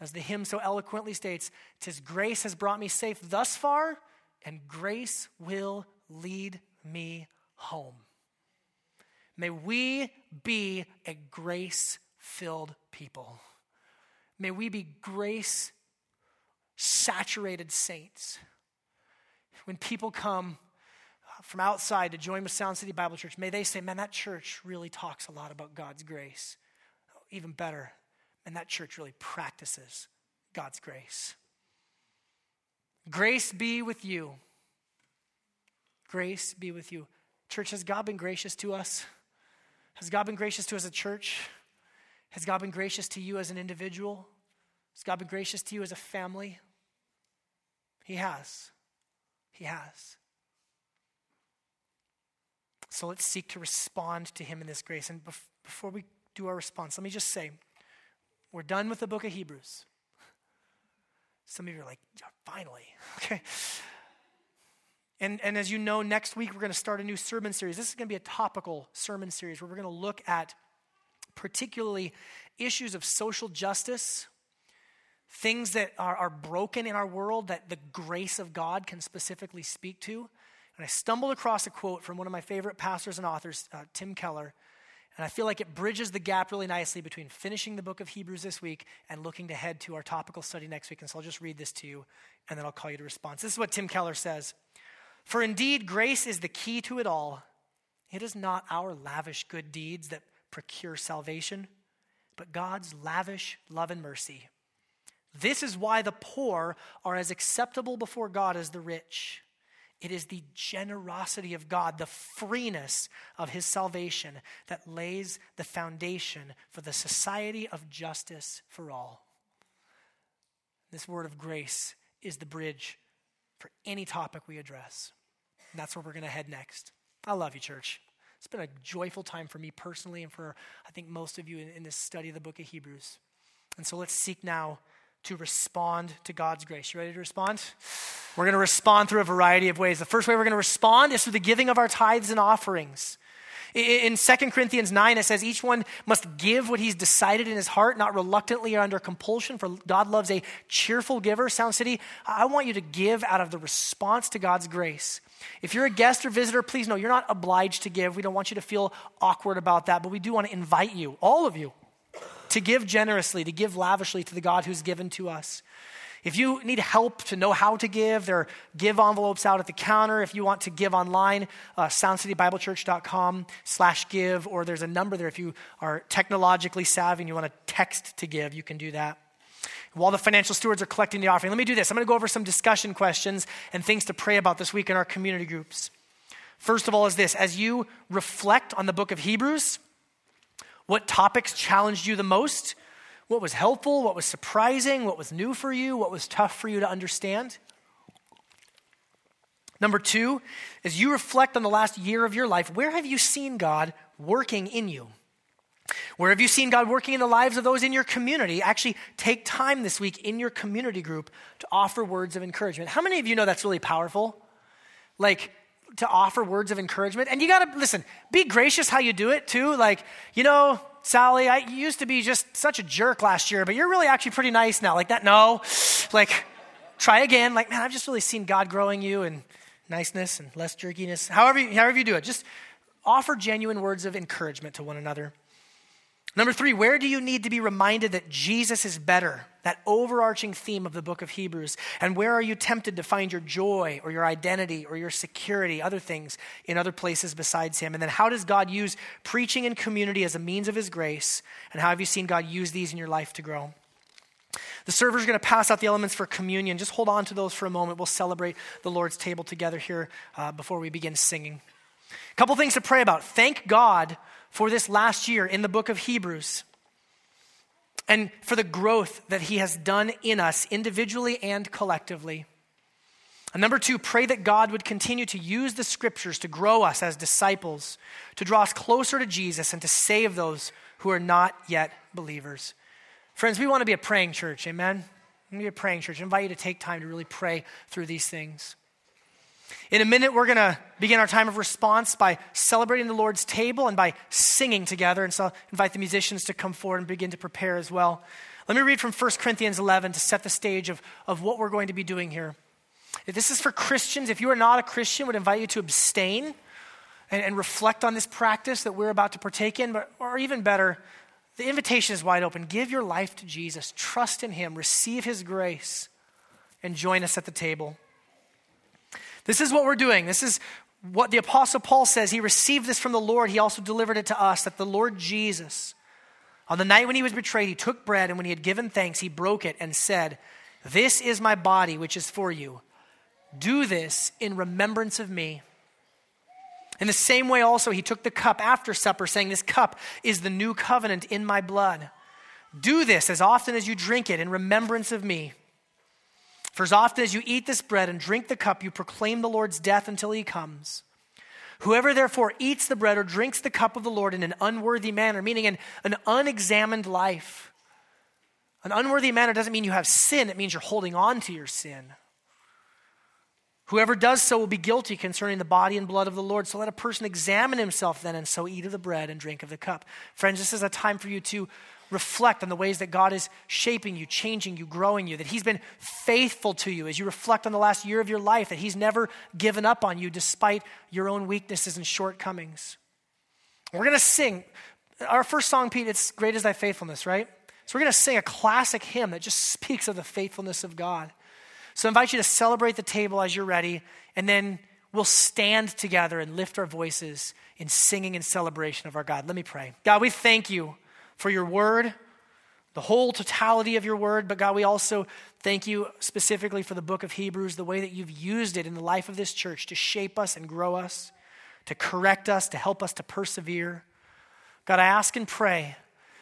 As the hymn so eloquently states, Tis grace has brought me safe thus far, and grace will lead me home. May we be a grace filled people. May we be grace saturated saints. When people come uh, from outside to join with Sound City Bible Church, may they say, man, that church really talks a lot about God's grace. Oh, even better, and that church really practices God's grace. Grace be with you. Grace be with you. Church, has God been gracious to us? Has God been gracious to us as a church? Has God been gracious to you as an individual? Has God been gracious to you as a family? He has. He has. So let's seek to respond to Him in this grace. And bef- before we do our response, let me just say we're done with the book of Hebrews. Some of you are like, finally. Okay. And, and as you know, next week we're going to start a new sermon series. This is going to be a topical sermon series where we're going to look at particularly issues of social justice, things that are, are broken in our world that the grace of God can specifically speak to. And I stumbled across a quote from one of my favorite pastors and authors, uh, Tim Keller. And I feel like it bridges the gap really nicely between finishing the book of Hebrews this week and looking to head to our topical study next week. And so I'll just read this to you and then I'll call you to response. This is what Tim Keller says For indeed, grace is the key to it all. It is not our lavish good deeds that procure salvation, but God's lavish love and mercy. This is why the poor are as acceptable before God as the rich. It is the generosity of God, the freeness of his salvation that lays the foundation for the society of justice for all. This word of grace is the bridge for any topic we address. And that's where we're going to head next. I love you, church. It's been a joyful time for me personally and for, I think, most of you in, in this study of the book of Hebrews. And so let's seek now to respond to God's grace. You ready to respond? We're going to respond through a variety of ways. The first way we're going to respond is through the giving of our tithes and offerings. In 2 Corinthians 9, it says, Each one must give what he's decided in his heart, not reluctantly or under compulsion, for God loves a cheerful giver. Sound City, I want you to give out of the response to God's grace. If you're a guest or visitor, please know you're not obliged to give. We don't want you to feel awkward about that, but we do want to invite you, all of you, to give generously, to give lavishly to the God who's given to us. If you need help to know how to give, there are give envelopes out at the counter. If you want to give online, uh, soundcitybiblechurch.com slash give, or there's a number there if you are technologically savvy and you want to text to give, you can do that. While the financial stewards are collecting the offering, let me do this. I'm going to go over some discussion questions and things to pray about this week in our community groups. First of all, is this as you reflect on the book of Hebrews, what topics challenged you the most? What was helpful? What was surprising? What was new for you? What was tough for you to understand? Number two, as you reflect on the last year of your life, where have you seen God working in you? Where have you seen God working in the lives of those in your community? Actually, take time this week in your community group to offer words of encouragement. How many of you know that's really powerful? Like, to offer words of encouragement. And you got to, listen, be gracious how you do it too. Like, you know, Sally, I used to be just such a jerk last year, but you're really actually pretty nice now. Like that, no. Like, try again. Like, man, I've just really seen God growing you and niceness and less jerkiness. However, however you do it, just offer genuine words of encouragement to one another. Number three, where do you need to be reminded that Jesus is better? That overarching theme of the book of Hebrews. And where are you tempted to find your joy or your identity or your security, other things in other places besides Him? And then how does God use preaching and community as a means of His grace? And how have you seen God use these in your life to grow? The server's are going to pass out the elements for communion. Just hold on to those for a moment. We'll celebrate the Lord's table together here uh, before we begin singing. A couple things to pray about. Thank God for this last year in the book of Hebrews and for the growth that He has done in us individually and collectively. And number two, pray that God would continue to use the scriptures to grow us as disciples, to draw us closer to Jesus, and to save those who are not yet believers. Friends, we want to be a praying church, amen? We want to be a praying church. I invite you to take time to really pray through these things. In a minute, we're going to begin our time of response by celebrating the Lord's table and by singing together. And so I'll invite the musicians to come forward and begin to prepare as well. Let me read from 1 Corinthians 11 to set the stage of, of what we're going to be doing here. If this is for Christians, if you are not a Christian, I would invite you to abstain and, and reflect on this practice that we're about to partake in. But, or even better, the invitation is wide open. Give your life to Jesus, trust in Him, receive His grace, and join us at the table. This is what we're doing. This is what the Apostle Paul says, he received this from the Lord, he also delivered it to us that the Lord Jesus, on the night when he was betrayed, he took bread, and when he had given thanks, he broke it and said, This is my body, which is for you. Do this in remembrance of me. In the same way, also, he took the cup after supper, saying, This cup is the new covenant in my blood. Do this as often as you drink it in remembrance of me. For as often as you eat this bread and drink the cup, you proclaim the Lord's death until he comes. Whoever therefore eats the bread or drinks the cup of the Lord in an unworthy manner, meaning in an unexamined life, an unworthy manner doesn't mean you have sin, it means you're holding on to your sin. Whoever does so will be guilty concerning the body and blood of the Lord. So let a person examine himself then, and so eat of the bread and drink of the cup. Friends, this is a time for you to reflect on the ways that God is shaping you, changing you, growing you, that He's been faithful to you as you reflect on the last year of your life, that He's never given up on you despite your own weaknesses and shortcomings. We're going to sing our first song, Pete, it's Great is Thy Faithfulness, right? So we're going to sing a classic hymn that just speaks of the faithfulness of God. So I invite you to celebrate the table as you're ready, and then we'll stand together and lift our voices in singing and celebration of our God. Let me pray. God, we thank you for your word, the whole totality of your word. But God, we also thank you specifically for the book of Hebrews, the way that you've used it in the life of this church to shape us and grow us, to correct us, to help us to persevere. God, I ask and pray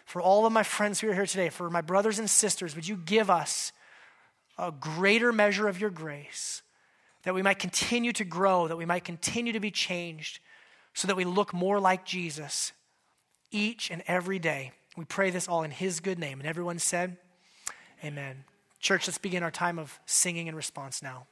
for all of my friends who are here today, for my brothers and sisters, would you give us a greater measure of your grace, that we might continue to grow, that we might continue to be changed, so that we look more like Jesus each and every day. We pray this all in His good name. And everyone said, Amen. Church, let's begin our time of singing in response now.